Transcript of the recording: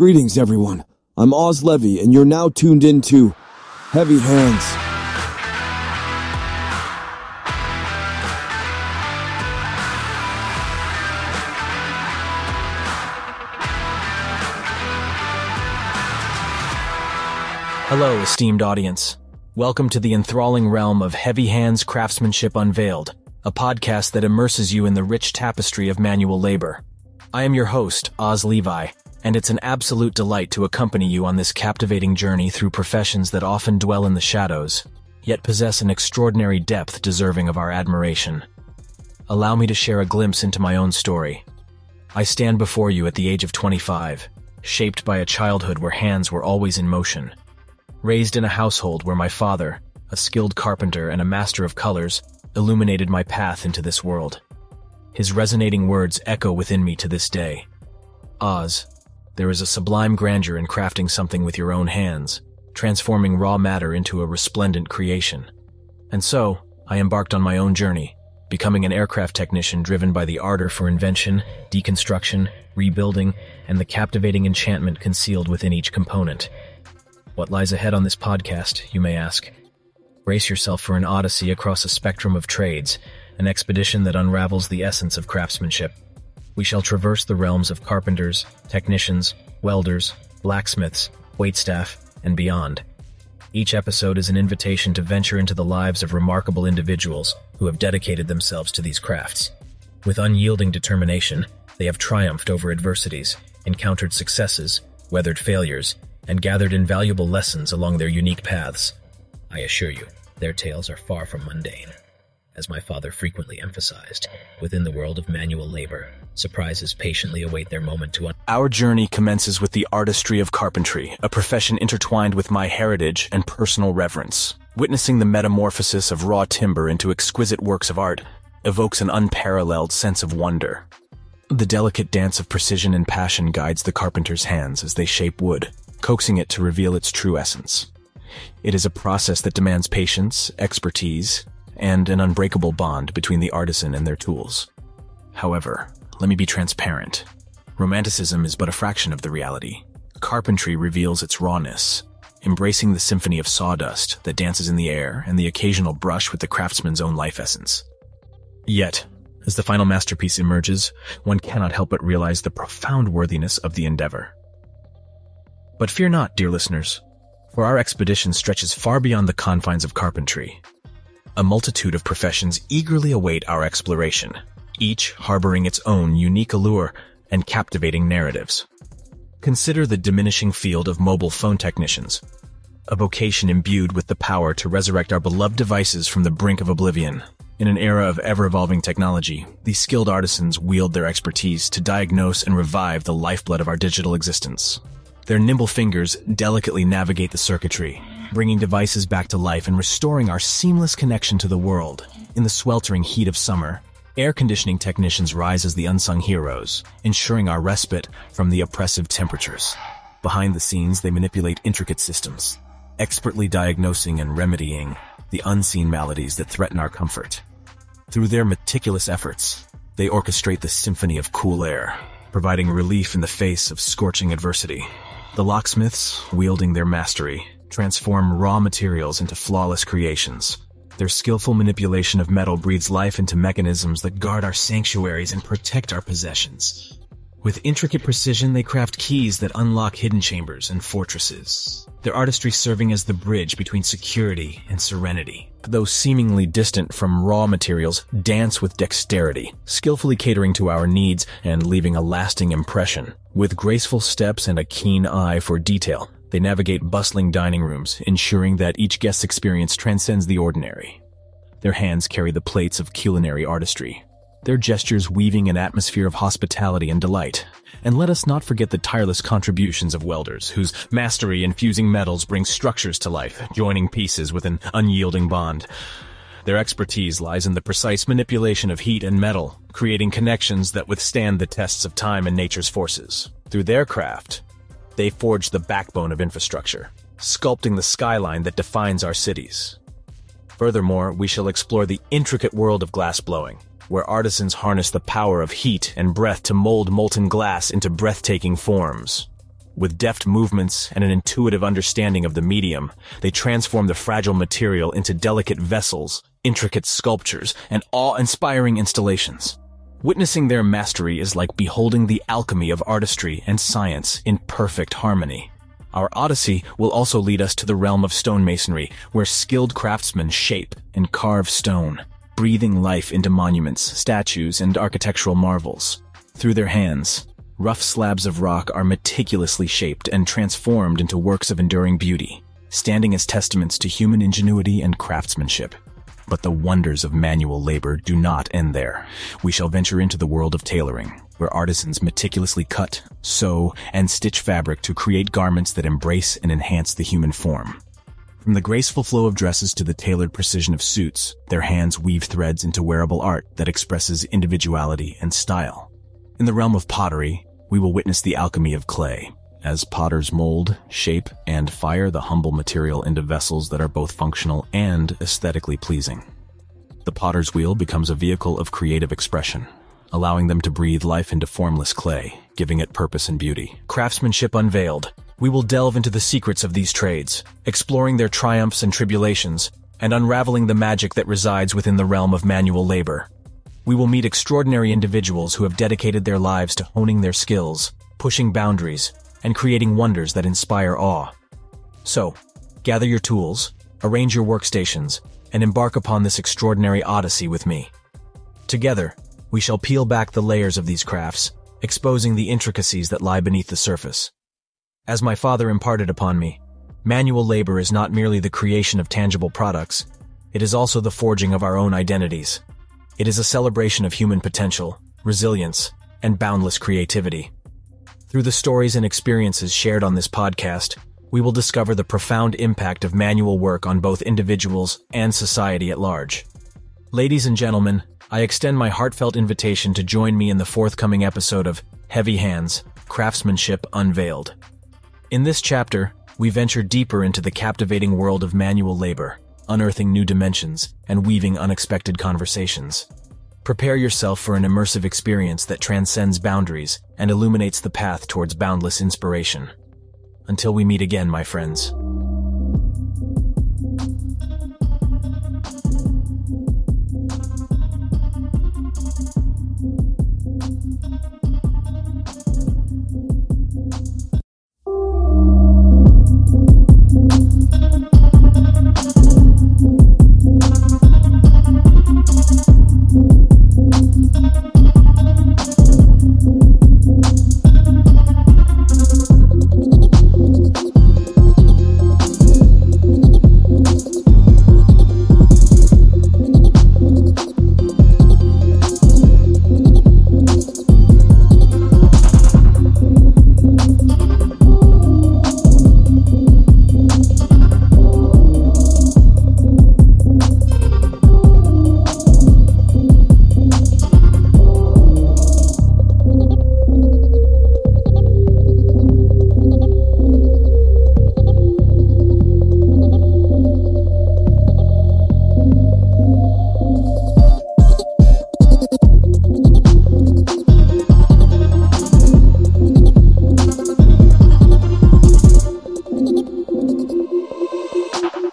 Greetings, everyone. I'm Ozz Levi, and you're now tuned into Heavy Hands. Hello, esteemed audience. Welcome to the enthralling realm of Heavy Hands Craftsmanship Unveiled, a podcast that immerses you in the rich tapestry of manual labor. I am your host, Ozz Levi, and it's an absolute delight to accompany you on this captivating journey through professions that often dwell in the shadows, yet possess an extraordinary depth deserving of our admiration. Allow me to share a glimpse into my own story. I stand before you at the age of 25, shaped by a childhood where hands were always in motion. Raised in a household where my father, a skilled carpenter and a master of colors, illuminated my path into this world. His resonating words echo within me to this day. Ozz, there is a sublime grandeur in crafting something with your own hands, transforming raw matter into a resplendent creation. And so, I embarked on my own journey, becoming an aircraft technician driven by the ardor for invention, deconstruction, rebuilding, and the captivating enchantment concealed within each component. What lies ahead on this podcast, you may ask? Brace yourself for an odyssey across a spectrum of trades, an expedition that unravels the essence of craftsmanship. We shall traverse the realms of carpenters, technicians, welders, blacksmiths, waitstaff, and beyond. Each episode is an invitation to venture into the lives of remarkable individuals who have dedicated themselves to these crafts. With unyielding determination, they have triumphed over adversities, encountered successes, weathered failures, and gathered invaluable lessons along their unique paths. I assure you, their tales are far from mundane. As my father frequently emphasized, within the world of manual labor, surprises patiently await their moment to un- Our journey commences with the artistry of carpentry, a profession intertwined with my heritage and personal reverence. Witnessing the metamorphosis of raw timber into exquisite works of art evokes an unparalleled sense of wonder. The delicate dance of precision and passion guides the carpenter's hands as they shape wood, coaxing it to reveal its true essence. It is a process that demands patience, expertise, and an unbreakable bond between the artisan and their tools. However, let me be transparent. Romanticism is but a fraction of the reality. Carpentry reveals its rawness, embracing the symphony of sawdust that dances in the air and the occasional brush with the craftsman's own life essence. Yet, as the final masterpiece emerges, one cannot help but realize the profound worthiness of the endeavor. But fear not, dear listeners, for our expedition stretches far beyond the confines of carpentry. A multitude of professions eagerly await our exploration, each harboring its own unique allure and captivating narratives. Consider the diminishing field of mobile phone technicians, a vocation imbued with the power to resurrect our beloved devices from the brink of oblivion. In an era of ever-evolving technology, these skilled artisans wield their expertise to diagnose and revive the lifeblood of our digital existence. Their nimble fingers delicately navigate the circuitry, bringing devices back to life and restoring our seamless connection to the world. In the sweltering heat of summer, air conditioning technicians rise as the unsung heroes, ensuring our respite from the oppressive temperatures. Behind the scenes, they manipulate intricate systems, expertly diagnosing and remedying the unseen maladies that threaten our comfort. Through their meticulous efforts, they orchestrate the symphony of cool air, providing relief in the face of scorching adversity. The locksmiths, wielding their mastery, transform raw materials into flawless creations. Their skillful manipulation of metal breathes life into mechanisms that guard our sanctuaries and protect our possessions. With intricate precision, they craft keys that unlock hidden chambers and fortresses, their artistry serving as the bridge between security and serenity. Though seemingly distant from raw materials, dance with dexterity, skillfully catering to our needs and leaving a lasting impression. With graceful steps and a keen eye for detail, they navigate bustling dining rooms, ensuring that each guest's experience transcends the ordinary. Their hands carry the plates of culinary artistry, their gestures weaving an atmosphere of hospitality and delight. And let us not forget the tireless contributions of welders, whose mastery in fusing metals brings structures to life, joining pieces with an unyielding bond. Their expertise lies in the precise manipulation of heat and metal, creating connections that withstand the tests of time and nature's forces. Through their craft, they forge the backbone of infrastructure, sculpting the skyline that defines our cities. Furthermore, we shall explore the intricate world of glass blowing, where artisans harness the power of heat and breath to mold molten glass into breathtaking forms. With deft movements and an intuitive understanding of the medium, they transform the fragile material into delicate vessels, intricate sculptures, and awe-inspiring installations. Witnessing their mastery is like beholding the alchemy of artistry and science in perfect harmony. Our odyssey will also lead us to the realm of stonemasonry, where skilled craftsmen shape and carve stone, breathing life into monuments, statues, and architectural marvels. Through their hands, rough slabs of rock are meticulously shaped and transformed into works of enduring beauty, standing as testaments to human ingenuity and craftsmanship. But the wonders of manual labor do not end there. We shall venture into the world of tailoring, where artisans meticulously cut, sew, and stitch fabric to create garments that embrace and enhance the human form. From the graceful flow of dresses to the tailored precision of suits, their hands weave threads into wearable art that expresses individuality and style. In the realm of pottery, we will witness the alchemy of clay, as potters mold, shape, and fire the humble material into vessels that are both functional and aesthetically pleasing. The potter's wheel becomes a vehicle of creative expression, allowing them to breathe life into formless clay, giving it purpose and beauty. Craftsmanship Unveiled. We will delve into the secrets of these trades, exploring their triumphs and tribulations, and unraveling the magic that resides within the realm of manual labor. We will meet extraordinary individuals who have dedicated their lives to honing their skills, pushing boundaries, and creating wonders that inspire awe. So, gather your tools, arrange your workstations, and embark upon this extraordinary odyssey with me. Together, we shall peel back the layers of these crafts, exposing the intricacies that lie beneath the surface. As my father imparted upon me, manual labor is not merely the creation of tangible products, it is also the forging of our own identities. It is a celebration of human potential, resilience, and boundless creativity. Through the stories and experiences shared on this podcast, we will discover the profound impact of manual work on both individuals and society at large. Ladies and gentlemen, I extend my heartfelt invitation to join me in the forthcoming episode of Heavy Hands Craftsmanship Unveiled. In this chapter, we venture deeper into the captivating world of manual labor, unearthing new dimensions and weaving unexpected conversations. Prepare yourself for an immersive experience that transcends boundaries and illuminates the path towards boundless inspiration. Until we meet again, my friends.